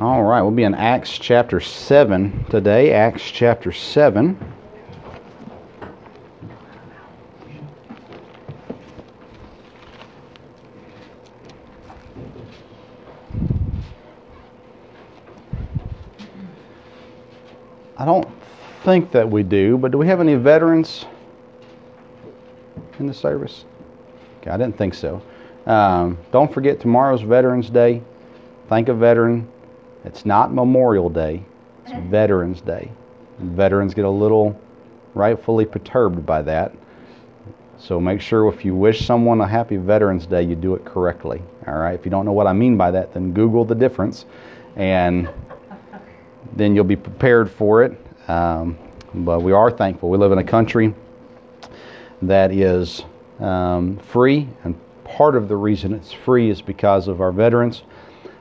All right, we'll be in Acts chapter 7 today. Acts chapter 7. I don't think that we do, but do we have any veterans in the service? Okay, I didn't think so. Um, don't forget tomorrow's Veterans Day. Thank a veteran. It's not Memorial Day, it's Veterans Day. And veterans get a little rightfully perturbed by that. So make sure if you wish someone a happy Veterans Day, you do it correctly. All right. If you don't know what I mean by that, then Google the difference, and then you'll be prepared for it. Um, but we are thankful. We live in a country that is um, free, and part of the reason it's free is because of our veterans.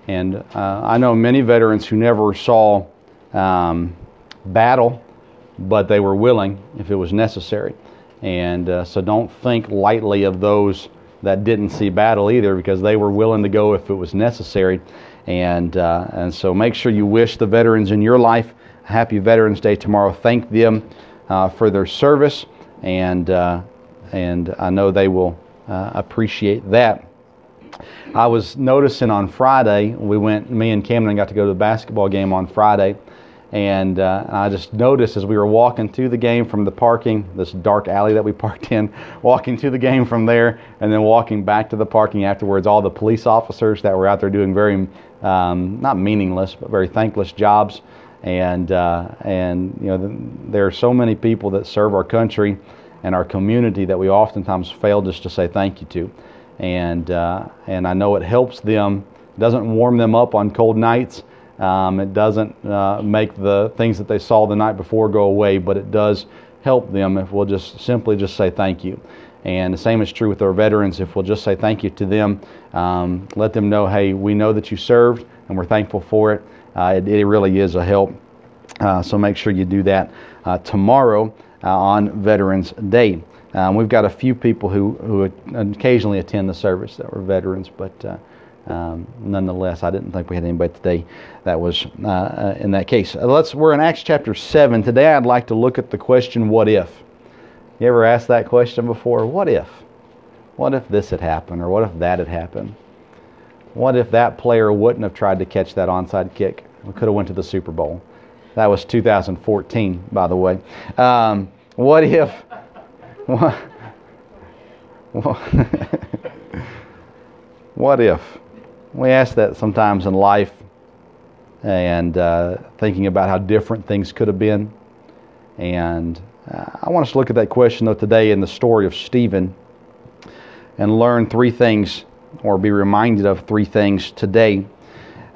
And uh, I know many veterans who never saw um, battle, but they were willing if it was necessary. And uh, so don't think lightly of those that didn't see battle either, because they were willing to go if it was necessary. And, uh, and so make sure you wish the veterans in your life a happy Veterans Day tomorrow. Thank them uh, for their service, and, uh, and I know they will uh, appreciate that. I was noticing on Friday, we went, me and Camden got to go to the basketball game on Friday, and uh, I just noticed as we were walking to the game from the parking, this dark alley that we parked in, walking to the game from there, and then walking back to the parking afterwards, all the police officers that were out there doing very, um, not meaningless, but very thankless jobs. And, uh, and you know, the, there are so many people that serve our country and our community that we oftentimes fail just to say thank you to and uh, and I know it helps them. It doesn't warm them up on cold nights. Um, it doesn't uh, make the things that they saw the night before go away, but it does help them if we'll just simply just say thank you. And the same is true with our veterans. If we'll just say thank you to them, um, let them know, hey, we know that you served, and we're thankful for it. Uh, it, it, really is a help. Uh, so make sure you do that uh, tomorrow on Veterans Day. Um, we've got a few people who, who occasionally attend the service that were veterans, but uh, um, nonetheless, I didn't think we had anybody today that was uh, uh, in that case. Uh, let's, we're in Acts chapter 7. Today I'd like to look at the question, what if? You ever asked that question before? What if? What if this had happened, or what if that had happened? What if that player wouldn't have tried to catch that onside kick? We could have went to the Super Bowl. That was 2014, by the way. Um, what if what, what if? We ask that sometimes in life and uh, thinking about how different things could have been. And uh, I want us to look at that question, though, today in the story of Stephen and learn three things or be reminded of three things today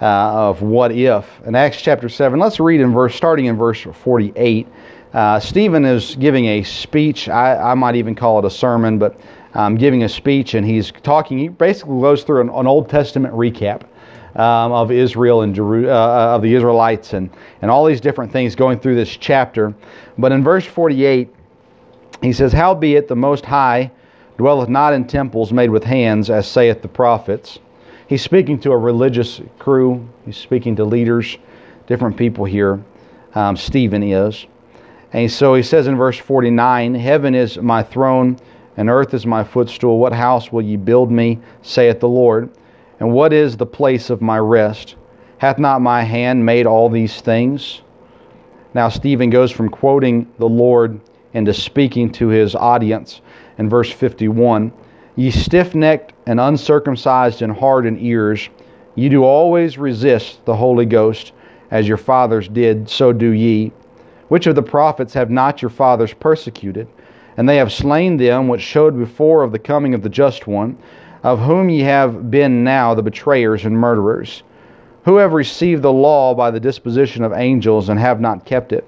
uh, of what if. In Acts chapter 7, let's read in verse, starting in verse 48. Uh, Stephen is giving a speech. I, I, might even call it a sermon, but um, giving a speech, and he's talking. He basically goes through an, an Old Testament recap um, of Israel and Jeru- uh, of the Israelites, and and all these different things going through this chapter. But in verse 48, he says, "Howbeit the Most High dwelleth not in temples made with hands, as saith the prophets." He's speaking to a religious crew. He's speaking to leaders, different people here. Um, Stephen is. And so he says in verse 49 Heaven is my throne, and earth is my footstool. What house will ye build me, saith the Lord? And what is the place of my rest? Hath not my hand made all these things? Now, Stephen goes from quoting the Lord into speaking to his audience in verse 51 Ye stiff necked and uncircumcised in heart and ears, ye do always resist the Holy Ghost, as your fathers did, so do ye. Which of the prophets have not your fathers persecuted? And they have slain them which showed before of the coming of the just one, of whom ye have been now the betrayers and murderers, who have received the law by the disposition of angels and have not kept it.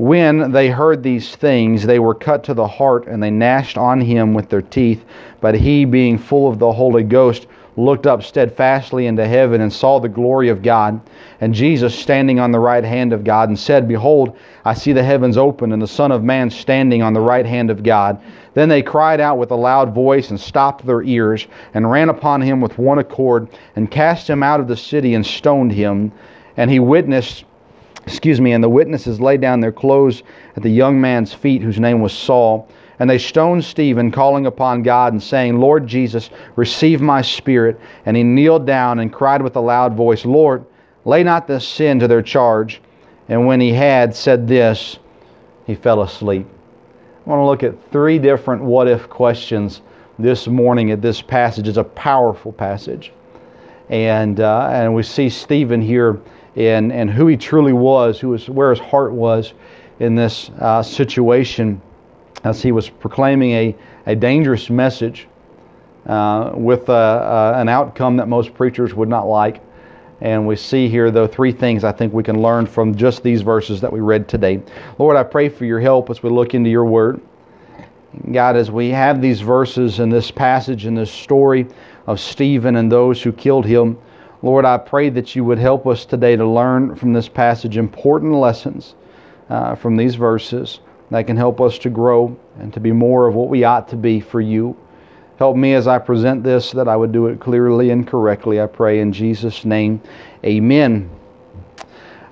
When they heard these things, they were cut to the heart, and they gnashed on him with their teeth. But he, being full of the Holy Ghost, looked up steadfastly into heaven and saw the glory of God, and Jesus standing on the right hand of God, and said, Behold, I see the heavens open, and the Son of Man standing on the right hand of God. Then they cried out with a loud voice and stopped their ears and ran upon him with one accord and cast him out of the city and stoned him. And he witnessed, excuse me, and the witnesses laid down their clothes at the young man's feet, whose name was Saul. And they stoned Stephen, calling upon God and saying, Lord Jesus, receive my spirit. And he kneeled down and cried with a loud voice, Lord, lay not this sin to their charge. And when he had said this, he fell asleep. I want to look at three different what if questions this morning at this passage. It's a powerful passage. And, uh, and we see Stephen here and, and who he truly was, who was, where his heart was in this uh, situation as he was proclaiming a, a dangerous message uh, with uh, uh, an outcome that most preachers would not like. And we see here, though, three things I think we can learn from just these verses that we read today. Lord, I pray for your help as we look into your word. God, as we have these verses in this passage in this story of Stephen and those who killed him, Lord, I pray that you would help us today to learn from this passage important lessons uh, from these verses that can help us to grow and to be more of what we ought to be for you. Help me as I present this that I would do it clearly and correctly. I pray in Jesus' name. Amen.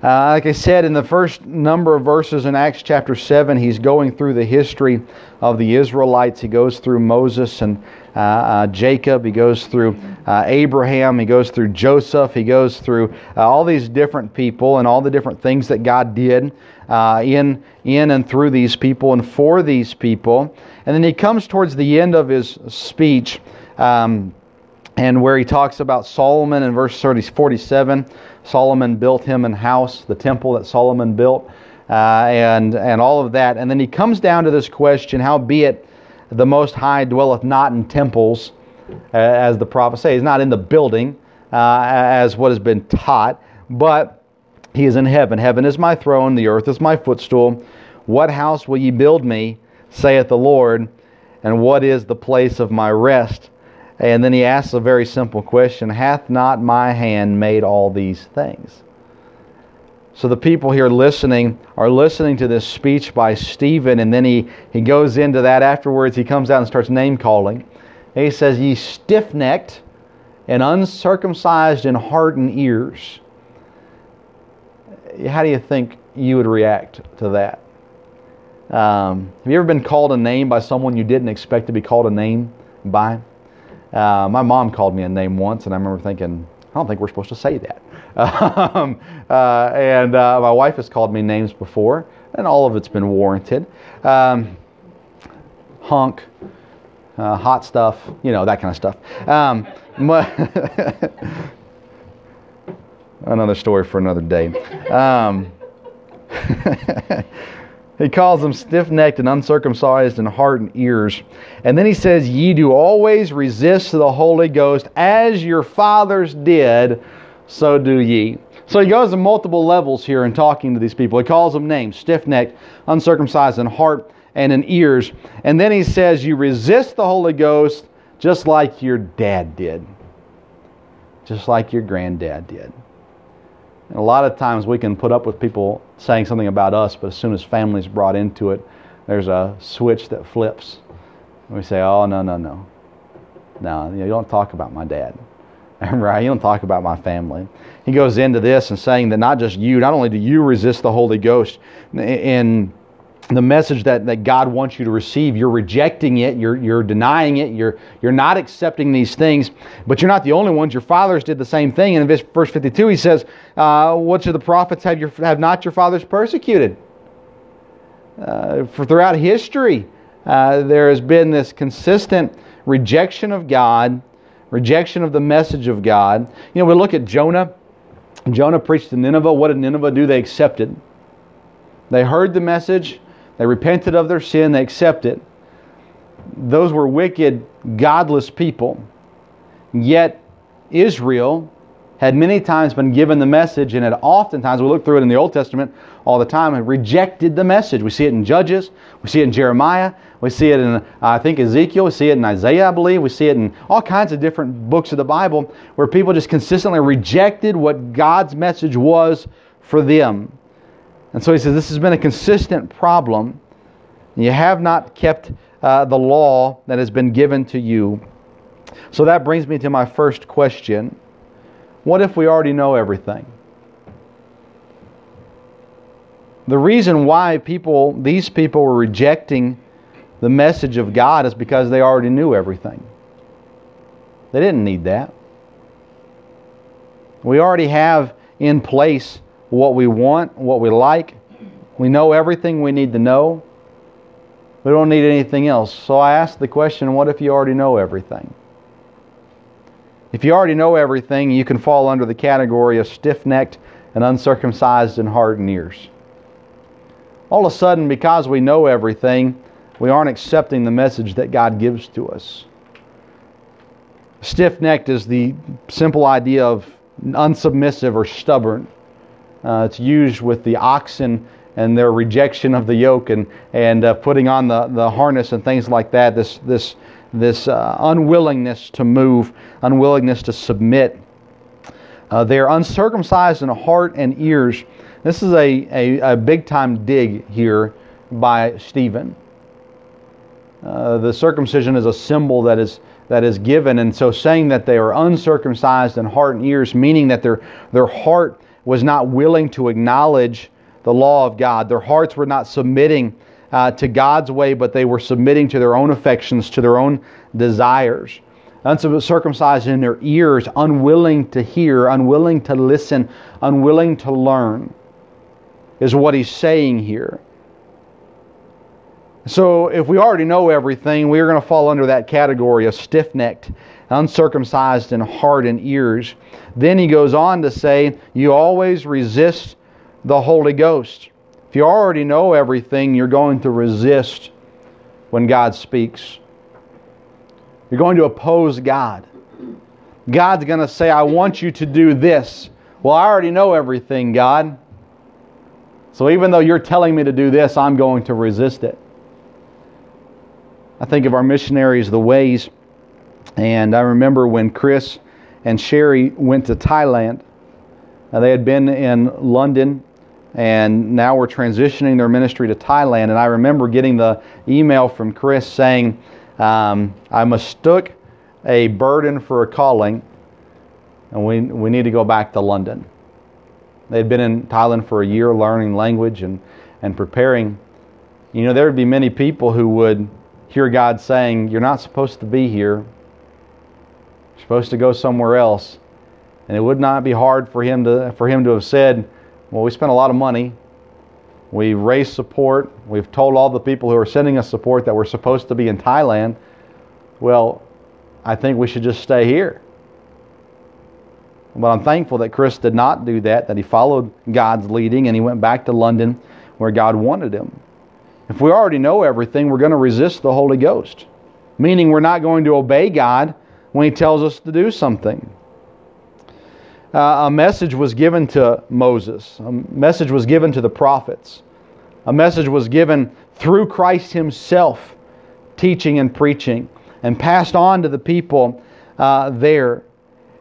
Uh, like I said, in the first number of verses in Acts chapter 7, he's going through the history of the Israelites. He goes through Moses and Jacob. He goes through uh, Abraham. He goes through Joseph. He goes through uh, all these different people and all the different things that God did uh, in, in and through these people and for these people. And then he comes towards the end of his speech, um, and where he talks about Solomon in verse 30, 47. Solomon built him an house, the temple that Solomon built, uh, and, and all of that. And then he comes down to this question How be it the Most High dwelleth not in temples, as the prophets say. He's not in the building, uh, as what has been taught, but he is in heaven. Heaven is my throne, the earth is my footstool. What house will ye build me, saith the Lord, and what is the place of my rest? And then he asks a very simple question Hath not my hand made all these things? So the people here listening are listening to this speech by Stephen, and then he, he goes into that afterwards. He comes out and starts name calling. He says, Ye stiff necked and uncircumcised and hardened ears how do you think you would react to that? Um, have you ever been called a name by someone you didn't expect to be called a name by? Uh, my mom called me a name once, and I remember thinking, I don't think we're supposed to say that. Um, uh, and uh, my wife has called me names before, and all of it's been warranted. Um, hunk, uh, hot stuff, you know, that kind of stuff. Um, another story for another day. Um, he calls them stiff necked and uncircumcised in heart and ears. And then he says, Ye do always resist the Holy Ghost as your fathers did, so do ye. So he goes to multiple levels here in talking to these people. He calls them names stiff necked, uncircumcised in heart and in ears. And then he says, You resist the Holy Ghost just like your dad did, just like your granddad did. And a lot of times we can put up with people saying something about us, but as soon as family's brought into it, there's a switch that flips. And we say, oh, no, no, no. No, you don't talk about my dad. right? You don't talk about my family. He goes into this and saying that not just you, not only do you resist the Holy Ghost in the message that, that God wants you to receive. You're rejecting it, you're, you're denying it, you're, you're not accepting these things, but you're not the only ones. Your fathers did the same thing. And in verse 52, he says, uh, Which of the prophets have, your, have not your fathers persecuted? Uh, for throughout history, uh, there has been this consistent rejection of God, rejection of the message of God. You know, we look at Jonah. Jonah preached to Nineveh. What did Nineveh do? They accepted. They heard the message, they repented of their sin, they accepted. Those were wicked, godless people. Yet Israel had many times been given the message, and had oftentimes, we look through it in the Old Testament all the time, and rejected the message. We see it in Judges, we see it in Jeremiah, we see it in, I think, Ezekiel, we see it in Isaiah, I believe, we see it in all kinds of different books of the Bible where people just consistently rejected what God's message was for them. And so he says, This has been a consistent problem. You have not kept uh, the law that has been given to you. So that brings me to my first question What if we already know everything? The reason why people, these people were rejecting the message of God is because they already knew everything. They didn't need that. We already have in place what we want, what we like. We know everything we need to know. We don't need anything else. So I ask the question what if you already know everything? If you already know everything, you can fall under the category of stiff necked and uncircumcised and ears. All of a sudden, because we know everything, we aren't accepting the message that God gives to us. Stiff necked is the simple idea of unsubmissive or stubborn. Uh, it's used with the oxen and their rejection of the yoke and, and uh, putting on the, the harness and things like that. This, this, this uh, unwillingness to move, unwillingness to submit. Uh, they are uncircumcised in heart and ears. This is a, a, a big time dig here by Stephen. Uh, the circumcision is a symbol that is that is given, and so saying that they are uncircumcised in heart and ears, meaning that their their heart was not willing to acknowledge the law of God. Their hearts were not submitting uh, to God's way, but they were submitting to their own affections, to their own desires. Uncircumcised in their ears, unwilling to hear, unwilling to listen, unwilling to learn, is what he's saying here. So, if we already know everything, we are going to fall under that category of stiff necked, uncircumcised and ears. Then he goes on to say, You always resist the Holy Ghost. If you already know everything, you're going to resist when God speaks. You're going to oppose God. God's going to say, I want you to do this. Well, I already know everything, God. So even though you're telling me to do this, I'm going to resist it. I think of our missionaries, the ways, and I remember when Chris and Sherry went to Thailand. Now, they had been in London and now we're transitioning their ministry to Thailand. And I remember getting the email from Chris saying, um, I mistook a burden for a calling, and we, we need to go back to London. They'd been in Thailand for a year learning language and, and preparing. You know, there would be many people who would hear God saying, You're not supposed to be here. You're supposed to go somewhere else. And it would not be hard for him to, for him to have said, well, we spent a lot of money. We raised support. We've told all the people who are sending us support that we're supposed to be in Thailand. Well, I think we should just stay here. But I'm thankful that Chris did not do that, that he followed God's leading and he went back to London where God wanted him. If we already know everything, we're going to resist the Holy Ghost, meaning we're not going to obey God when he tells us to do something. Uh, a message was given to Moses, a message was given to the prophets, a message was given through Christ Himself, teaching and preaching, and passed on to the people uh, there.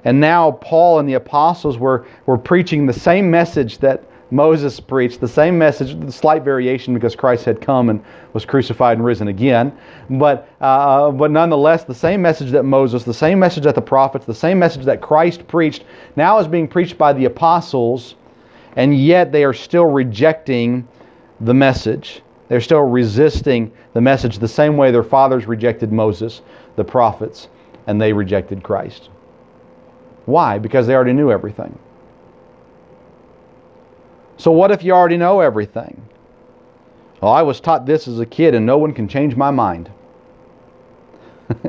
And now Paul and the apostles were, were preaching the same message that Moses preached the same message, slight variation because Christ had come and was crucified and risen again. But, uh, but nonetheless, the same message that Moses, the same message that the prophets, the same message that Christ preached now is being preached by the apostles, and yet they are still rejecting the message. They're still resisting the message the same way their fathers rejected Moses, the prophets, and they rejected Christ. Why? Because they already knew everything. So, what if you already know everything? Well, I was taught this as a kid, and no one can change my mind.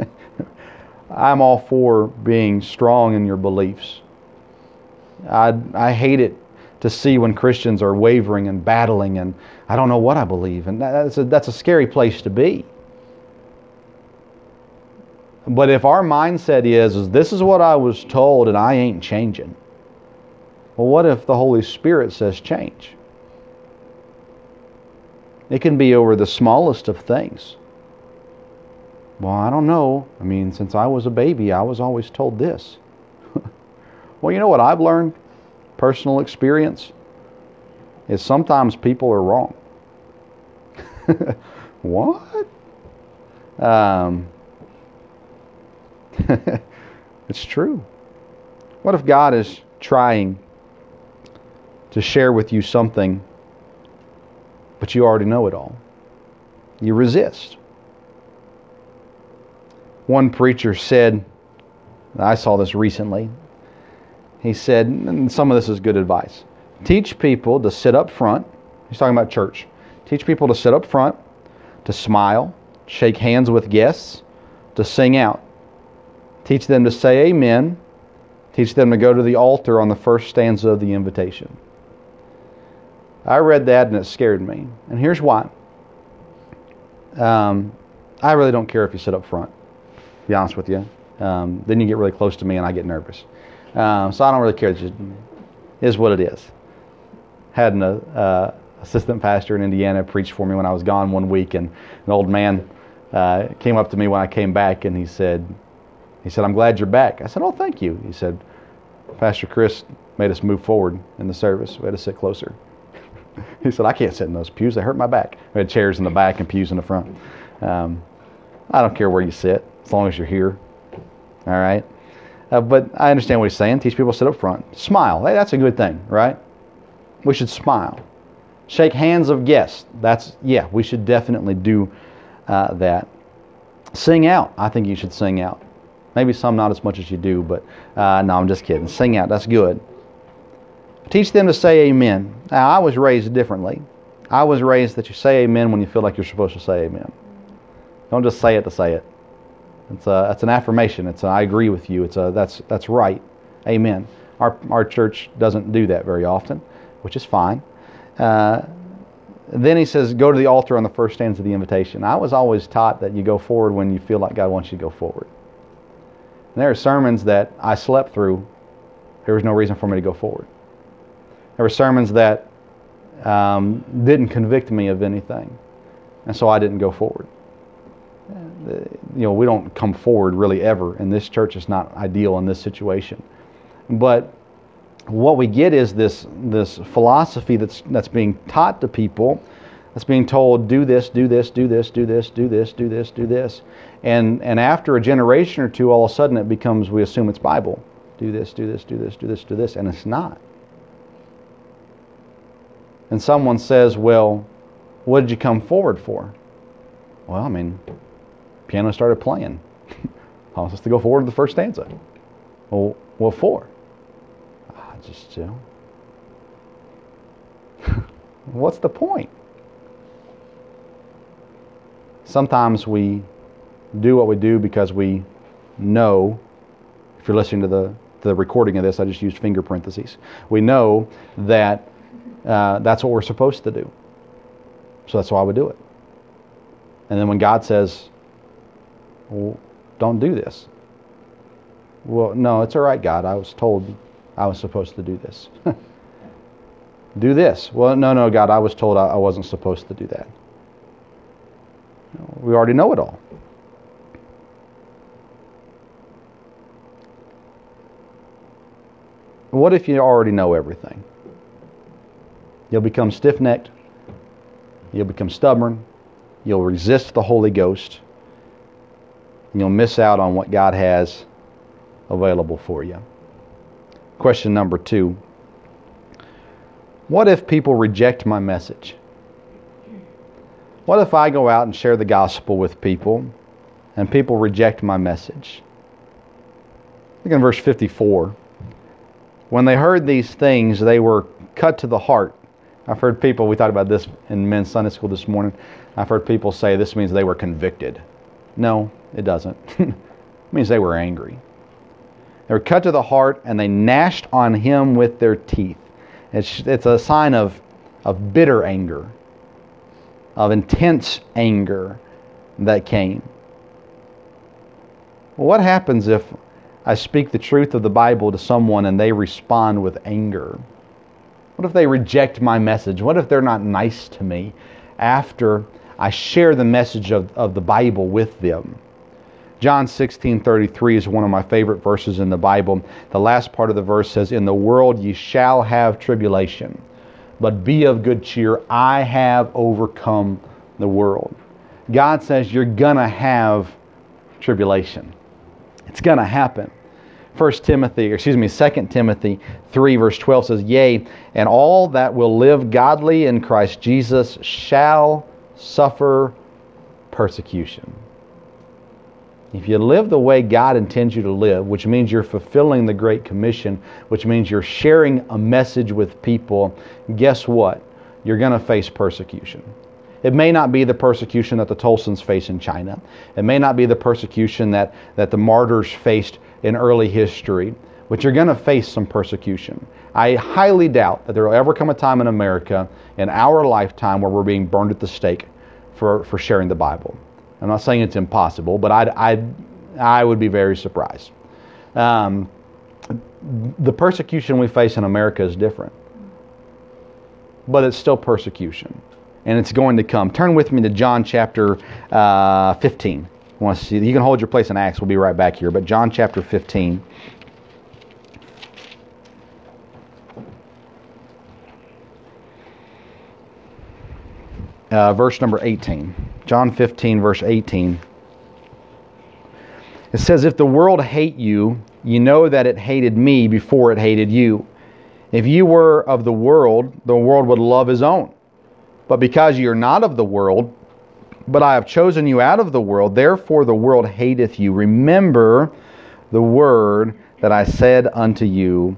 I'm all for being strong in your beliefs. I, I hate it to see when Christians are wavering and battling, and I don't know what I believe. And that's a, that's a scary place to be. But if our mindset is, is this is what I was told and I ain't changing, well, what if the Holy Spirit says change? It can be over the smallest of things. Well, I don't know. I mean, since I was a baby, I was always told this. well, you know what I've learned? Personal experience is sometimes people are wrong. what? Um, it's true. What if God is trying to share with you something, but you already know it all? You resist. One preacher said, I saw this recently. He said, and some of this is good advice teach people to sit up front. He's talking about church. Teach people to sit up front, to smile, shake hands with guests, to sing out. Teach them to say amen. Teach them to go to the altar on the first stanza of the invitation. I read that and it scared me. And here's why. Um, I really don't care if you sit up front, be honest with you. Um, then you get really close to me and I get nervous. Um, so I don't really care. It is what it is. Had an uh, assistant pastor in Indiana preach for me when I was gone one week, and an old man uh, came up to me when I came back, and he said, "He said I'm glad you're back." I said, "Oh, thank you." He said, "Pastor Chris made us move forward in the service. We had to sit closer." he said, "I can't sit in those pews; they hurt my back." We had chairs in the back and pews in the front. Um, I don't care where you sit, as long as you're here. All right. Uh, but I understand what he's saying. Teach people to sit up front. Smile. Hey, that's a good thing, right? We should smile. Shake hands of guests. That's, yeah, we should definitely do uh, that. Sing out. I think you should sing out. Maybe some not as much as you do, but uh, no, I'm just kidding. Sing out. That's good. Teach them to say amen. Now, I was raised differently. I was raised that you say amen when you feel like you're supposed to say amen. Don't just say it to say it. It's a, it's an affirmation. It's a, I agree with you. It's a, that's, that's right. Amen. Our, our church doesn't do that very often, which is fine. Uh, then he says, go to the altar on the first stanza of the invitation. I was always taught that you go forward when you feel like God wants you to go forward. And there are sermons that I slept through. There was no reason for me to go forward. There were sermons that um, didn't convict me of anything. And so I didn't go forward you know, we don't come forward really ever, and this church is not ideal in this situation. But what we get is this this philosophy that's that's being taught to people, that's being told, do this, do this, do this, do this, do this, do this, do this, and and after a generation or two, all of a sudden it becomes we assume it's Bible. Do this, do this, do this, do this, do this, and it's not. And someone says, well, what did you come forward for? Well, I mean, piano started playing. I was to go forward to the first stanza. Well, what for? I just, you know. What's the point? Sometimes we do what we do because we know. If you're listening to the the recording of this, I just used finger parentheses. We know that uh, that's what we're supposed to do. So that's why we do it. And then when God says, well, don't do this. Well, no, it's all right, God. I was told I was supposed to do this. do this. Well, no, no, God, I was told I, wasn't supposed to do that. We already know it all. What if you already know everything? You'll become stiff necked. You'll become stubborn. You'll resist the Holy Ghost and you'll miss out on what God has available for you. Question number two What if people reject my message? What if I go out and share the gospel with people and people reject my message? Look in verse 54. When they heard these things, they were cut to the heart. I've heard people, we talked about this in men's Sunday school this morning. I've heard people say this means they were convicted. No, it doesn't. it means they were angry. They were cut to the heart and they gnashed on him with their teeth. It's, it's a sign of, of bitter anger, of intense anger that came. What happens if I speak the truth of the Bible to someone and they respond with anger? What if they reject my message? What if they're not nice to me after I share the message of, of the Bible with them? John 16:33 is one of my favorite verses in the Bible. The last part of the verse says, "In the world ye shall have tribulation, but be of good cheer, I have overcome the world." God says you're going to have tribulation. It's going to happen. 1 Timothy, excuse me, 2 Timothy 3, verse 12 says, Yea, and all that will live godly in Christ Jesus shall suffer persecution. If you live the way God intends you to live, which means you're fulfilling the Great Commission, which means you're sharing a message with people, guess what? You're going to face persecution. It may not be the persecution that the Tulsans face in China. It may not be the persecution that, that the martyrs faced in early history, but you're going to face some persecution. I highly doubt that there will ever come a time in America in our lifetime where we're being burned at the stake for, for sharing the Bible. I'm not saying it's impossible, but I'd, I'd, I would be very surprised. Um, the persecution we face in America is different, but it's still persecution and it's going to come. Turn with me to John chapter uh, 15. Want to see. You can hold your place in Acts. We'll be right back here. But John chapter 15. Uh, verse number 18. John 15, verse 18. It says, If the world hate you, you know that it hated me before it hated you. If you were of the world, the world would love his own. But because you are not of the world, but I have chosen you out of the world, therefore the world hateth you. Remember the word that I said unto you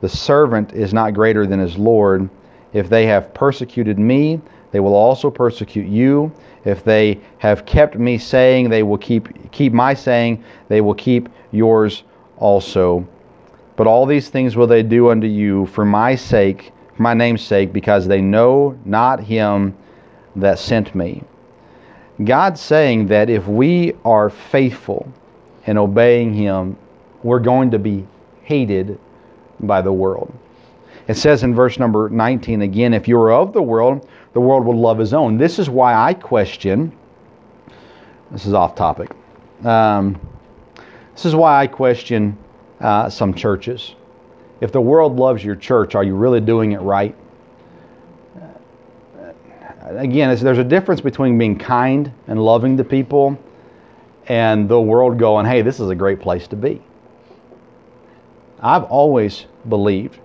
The servant is not greater than his Lord. If they have persecuted me, they will also persecute you. If they have kept me saying, they will keep keep my saying, they will keep yours also. But all these things will they do unto you for my sake, for my name's sake, because they know not him that sent me. God's saying that if we are faithful in obeying him, we're going to be hated by the world. It says in verse number 19 again, if you're of the world, the world will love his own. This is why I question, this is off topic. Um, this is why I question uh, some churches. If the world loves your church, are you really doing it right? Again, there's a difference between being kind and loving to people and the world going, hey, this is a great place to be. I've always believed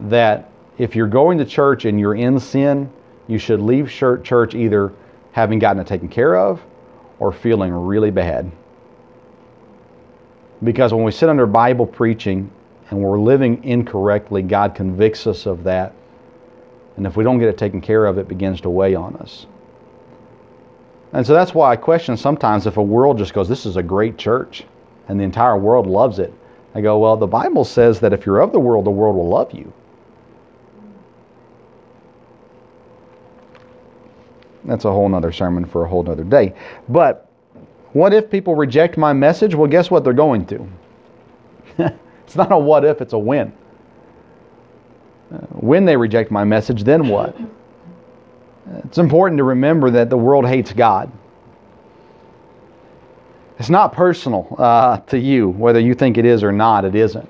that if you're going to church and you're in sin, you should leave church either having gotten it taken care of or feeling really bad. Because when we sit under Bible preaching and we're living incorrectly, God convicts us of that. And if we don't get it taken care of, it begins to weigh on us. And so that's why I question sometimes if a world just goes, This is a great church, and the entire world loves it. I go, Well, the Bible says that if you're of the world, the world will love you. That's a whole other sermon for a whole other day. But what if people reject my message? Well, guess what they're going to? It's not a what if, it's a when. Uh, when they reject my message, then what? It's important to remember that the world hates God. It's not personal uh, to you, whether you think it is or not, it isn't.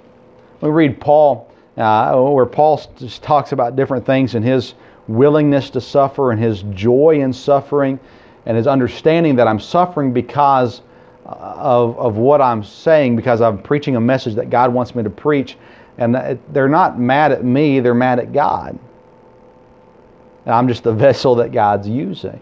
We read Paul, uh, where Paul just talks about different things and his willingness to suffer and his joy in suffering and his understanding that I'm suffering because of, of what I'm saying because I'm preaching a message that God wants me to preach. And they're not mad at me, they're mad at God. And I'm just the vessel that God's using.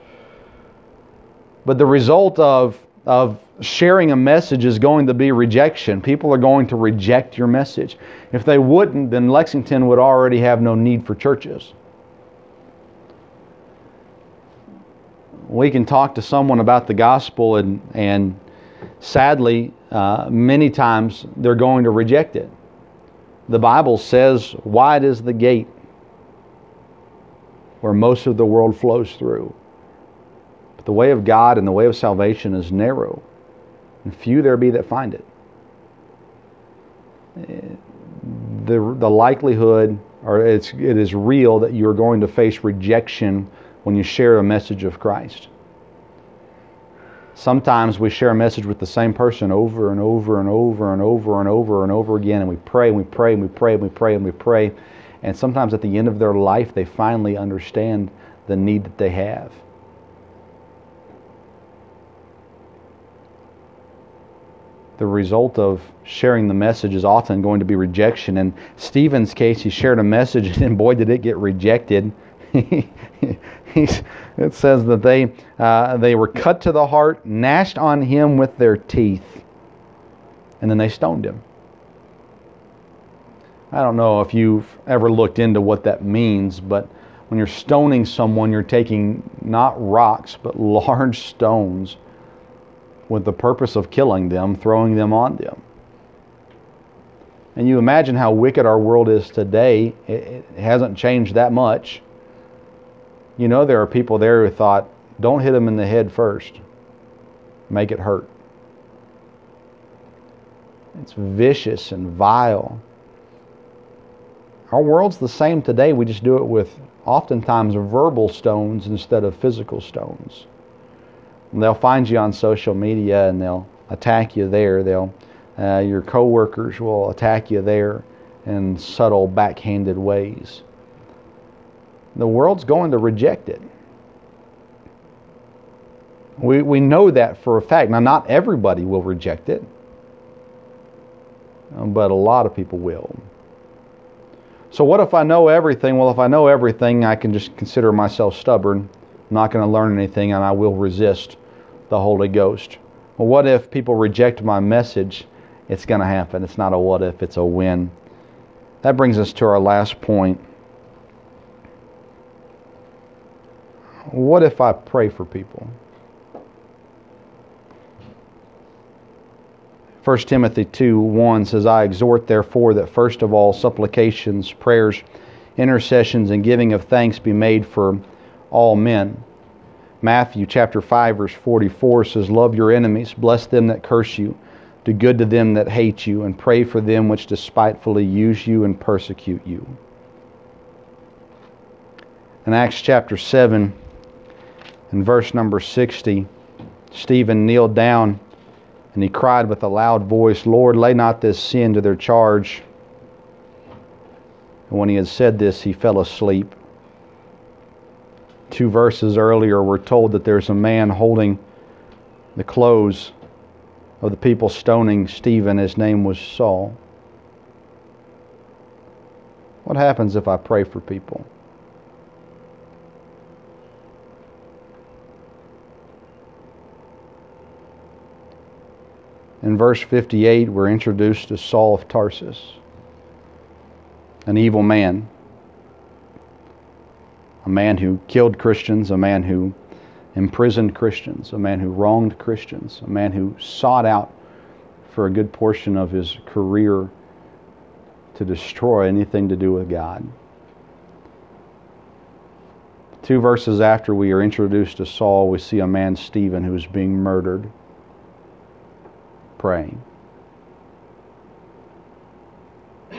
But the result of, of sharing a message is going to be rejection. People are going to reject your message. If they wouldn't, then Lexington would already have no need for churches. We can talk to someone about the gospel and, and sadly, uh, many times they're going to reject it. The Bible says, wide is the gate where most of the world flows through. But the way of God and the way of salvation is narrow, and few there be that find it. The, the likelihood, or it's, it is real, that you're going to face rejection when you share a message of Christ. Sometimes we share a message with the same person over and over and over and over and over and over again, and we pray and we pray and we pray and we pray and we pray. And sometimes at the end of their life, they finally understand the need that they have. the result of sharing the message is often going to be rejection. In Stephen's case, he shared a message, and boy, did it get rejected. it says that they, uh, they were cut to the heart, gnashed on him with their teeth, and then they stoned him. I don't know if you've ever looked into what that means, but when you're stoning someone, you're taking not rocks, but large stones with the purpose of killing them, throwing them on them. And you imagine how wicked our world is today. It, hasn't changed that much. You know, there are people there who thought, don't hit them in the head first, make it hurt. It's vicious and vile. Our world's the same today. We just do it with oftentimes verbal stones instead of physical stones. And they'll find you on social media and they'll attack you there. They'll uh, your coworkers will attack you there in subtle, backhanded ways. The world's going to reject it. We, we know that for a fact. Now, not everybody will reject it, um, but a lot of people will. So, what if I know everything? Well, if I know everything, I can just consider myself stubborn I'm not going to learn anything and I will resist the Holy Ghost. Well, what if people reject my message? It's going to happen. It's not a what if, it's a when. That brings us to our last point. What if I pray for people? 1 Timothy 2 1 says, I exhort therefore that first of all supplications, prayers, intercessions, and giving of thanks be made for all men. Matthew chapter 5 verse 44 says, Love your enemies, bless them that curse you, do good to them that hate you, and pray for them which despitefully use you and persecute you. In Acts chapter 7, in verse number 60, Stephen kneeled down and he cried with a loud voice, Lord, lay not this sin to their charge. And when he had said this, he fell asleep two verses earlier, we're told that there's a man holding the clothes of the people stoning Stephen. His name was Saul. What happens if I pray for people? In verse 58, we're introduced to Saul of Tarsus, an evil man a man who killed Christians, a man who imprisoned Christians, a man who wronged Christians, a man who sought out for a good portion of his career to destroy anything to do with God. Two verses after we are introduced to Saul, we see a man, Stephen, who is being murdered, praying.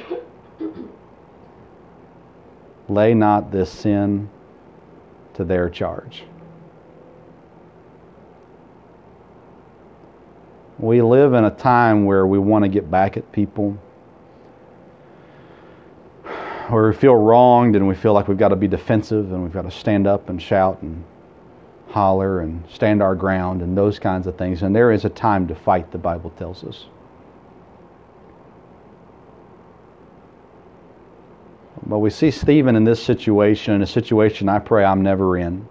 Lay not this sin to their charge. We live in a time where we want to get back at people, where we feel wronged and we feel like we've got to be defensive and we've got to stand up and shout and holler and stand our ground and those kinds of things. And there is a time to fight, the Bible tells us. But we see Stephen in this situation, in a situation I pray I'm never in.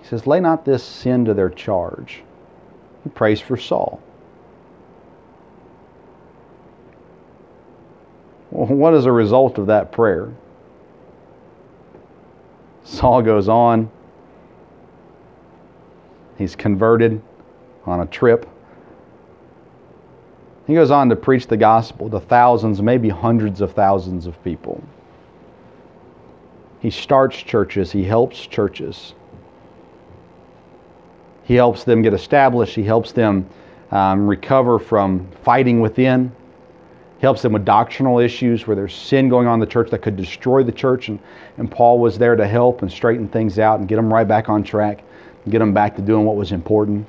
He says, Lay not this sin to their charge. He prays for Saul. Well, what is a result of that prayer? Saul goes on. He's converted on a trip he goes on to preach the gospel to thousands, maybe hundreds of thousands of people. He starts churches, he helps churches. He helps them get established, he helps them um, recover from fighting within. He helps them with doctrinal issues where there's sin going on in the church that could destroy the church. And, and Paul was there to help and straighten things out and get them right back on track, get them back to doing what was important.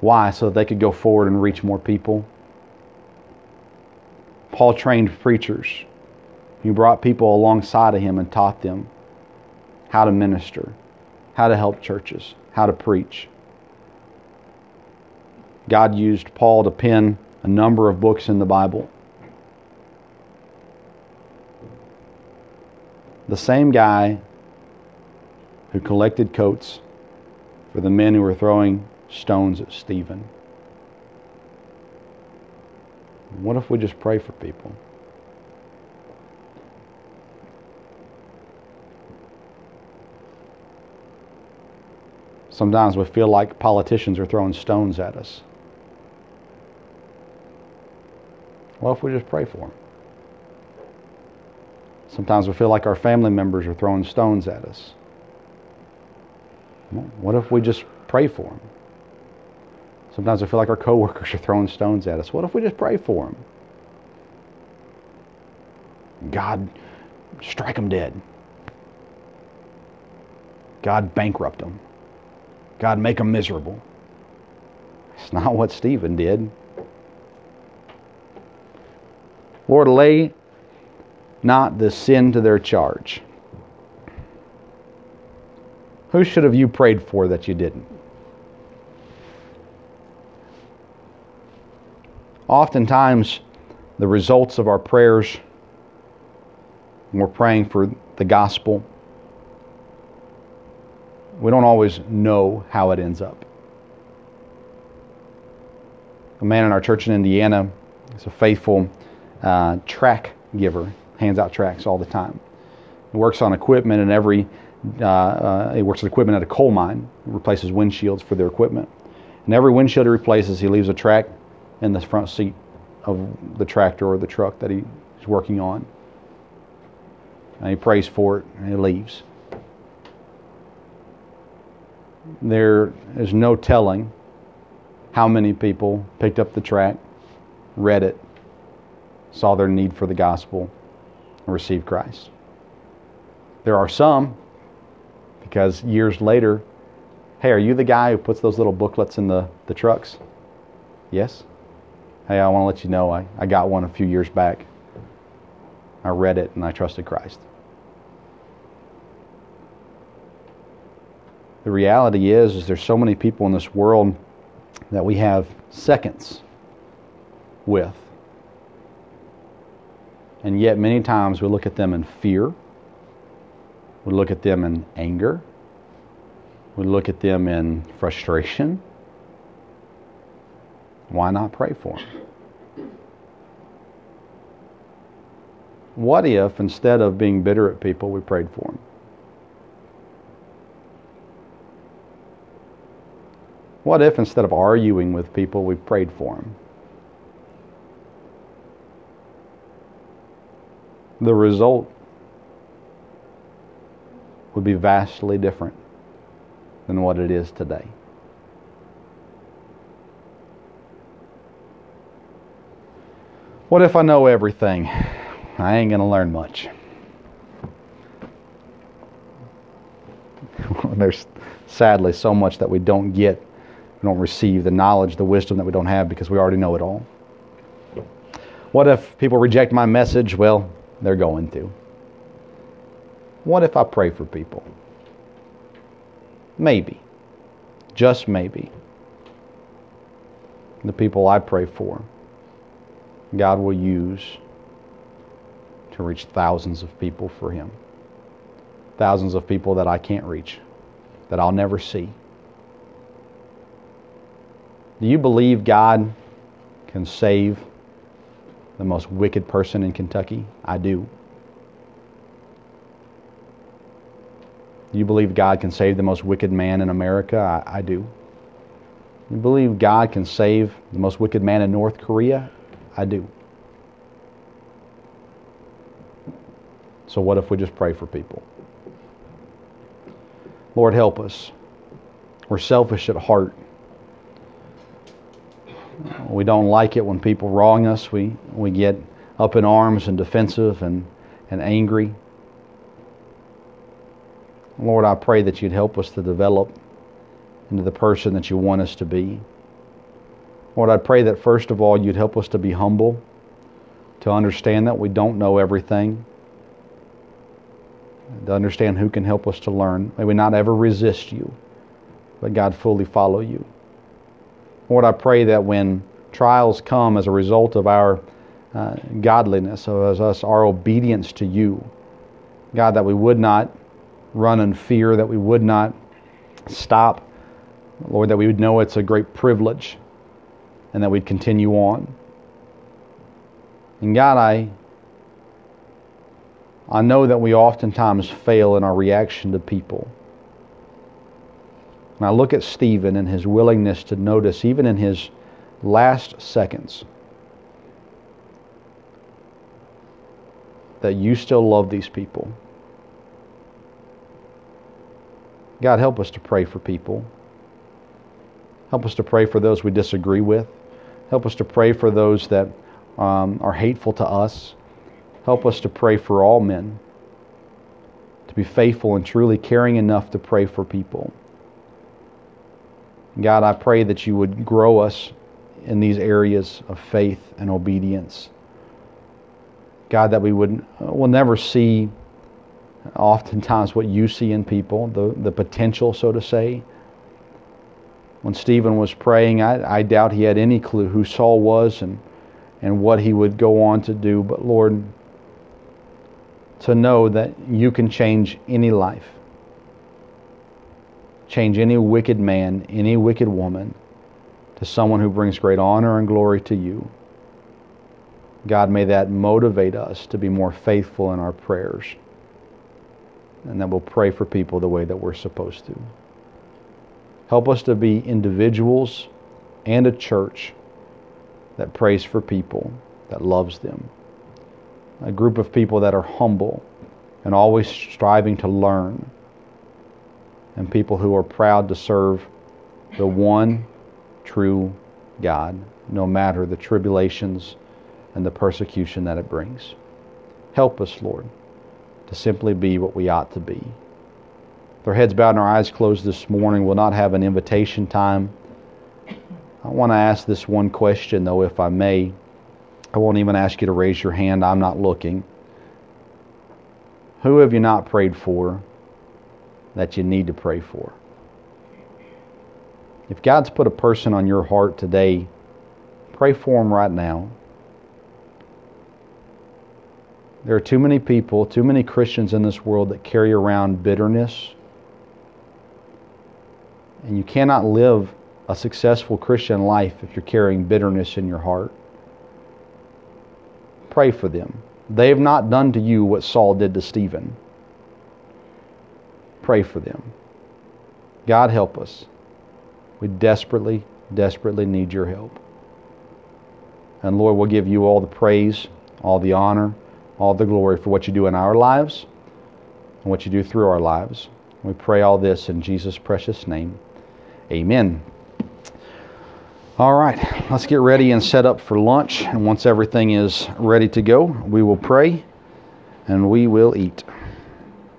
Why? So that they could go forward and reach more people. Paul trained preachers. He brought people alongside of him and taught them how to minister, how to help churches, how to preach. God used Paul to pen a number of books in the Bible. The same guy who collected coats for the men who were throwing stones at Stephen. What if we just pray for people? Sometimes we feel like politicians are throwing stones at us. What if we just pray for them? Sometimes we feel like our family members are throwing stones at us. What if we just pray for them? Sometimes I feel like our coworkers are throwing stones at us. What if we just pray for them? God, strike them dead. God, bankrupt them. God, make them miserable. It's not what Stephen did. Lord, lay not the sin to their charge. Who should have you prayed for that you didn't? Oftentimes, the results of our prayers when we're praying for the gospel, we don't always know how it ends up. A man in our church in Indiana is a faithful uh, track giver, hands out tracks all the time. He works on equipment and every uh, uh, he works on equipment at a coal mine, replaces windshields for their equipment. And every windshield he replaces, he leaves a track in the front seat of the tractor or the truck that he's working on. And he prays for it and he leaves. There is no telling how many people picked up the track, read it, saw their need for the gospel, and received Christ. There are some, because years later, hey, are you the guy who puts those little booklets in the, the trucks? Yes? Hey, I want to let you know I, I got one a few years back. I read it and I trusted Christ. The reality is, is there's so many people in this world that we have seconds with. And yet many times we look at them in fear. We look at them in anger. We look at them in frustration. Why not pray for them? What if, instead of being bitter at people, we prayed for them? What if, instead of arguing with people, we prayed for them? The result would be vastly different than what it is today. What if I know everything? I ain't going to learn much. There's sadly so much that we don't get, we don't receive the knowledge, the wisdom that we don't have because we already know it all. What if people reject my message? Well, they're going to. What if I pray for people? Maybe, just maybe, the people I pray for God will use to reach thousands of people for Him. Thousands of people that I can't reach, that I'll never see. Do you believe God can save the most wicked person in Kentucky? I do. You believe God can save the most wicked man in America? I, I do. You believe God can save the most wicked man in North Korea? I do. So, what if we just pray for people? Lord, help us. We're selfish at heart. We don't like it when people wrong us. We, we get up in arms and defensive and, and angry. Lord, I pray that you'd help us to develop into the person that you want us to be. Lord, I pray that first of all, you'd help us to be humble, to understand that we don't know everything, to understand who can help us to learn. May we not ever resist you, but God fully follow you. Lord, I pray that when trials come as a result of our uh, godliness, of us, our obedience to you, God, that we would not run in fear, that we would not stop, Lord, that we would know it's a great privilege and that we'd continue on. And God, I I know that we oftentimes fail in our reaction to people. And I look at Stephen and his willingness to notice, even in his last seconds, that you still love these people. God, help us to pray for people. Help us to pray for those we disagree with. Help us to pray for those that um, are hateful to us. Help us to pray for all men, to be faithful and truly caring enough to pray for people. God, I pray that you would grow us in these areas of faith and obedience. God, that we would uh, will never see oftentimes what you see in people, the, the potential, so to say. When Stephen was praying, I, I doubt he had any clue who Saul was and, and what he would go on to do. But Lord, to know that you can change any life, change any wicked man, any wicked woman to someone who brings great honor and glory to you. God, may that motivate us to be more faithful in our prayers and that we'll pray for people the way that we're supposed to. Help us to be individuals and a church that prays for people, that loves them. A group of people that are humble and always striving to learn, and people who are proud to serve the one true God, no matter the tribulations and the persecution that it brings. Help us, Lord to simply be what we ought to be. With our heads bowed and our eyes closed this morning, we'll not have an invitation time. I want to ask this one question, though, if I may. I won't even ask you to raise your hand. I'm not looking. Who have you not prayed for that you need to pray for? If God's put a person on your heart today, pray for them right now. There are too many people, too many Christians in this world that carry around bitterness. And you cannot live a successful Christian life if you're carrying bitterness in your heart. Pray for them. They have not done to you what Saul did to Stephen. Pray for them. God help us. We desperately, desperately need your help. And Lord, we'll give you all the praise, all the honor all the glory for what you do in our lives and what you do through our lives. We pray all this in Jesus' precious name. Amen. All right, let's get ready and set up for lunch. And once everything is ready to go, we will pray and we will eat.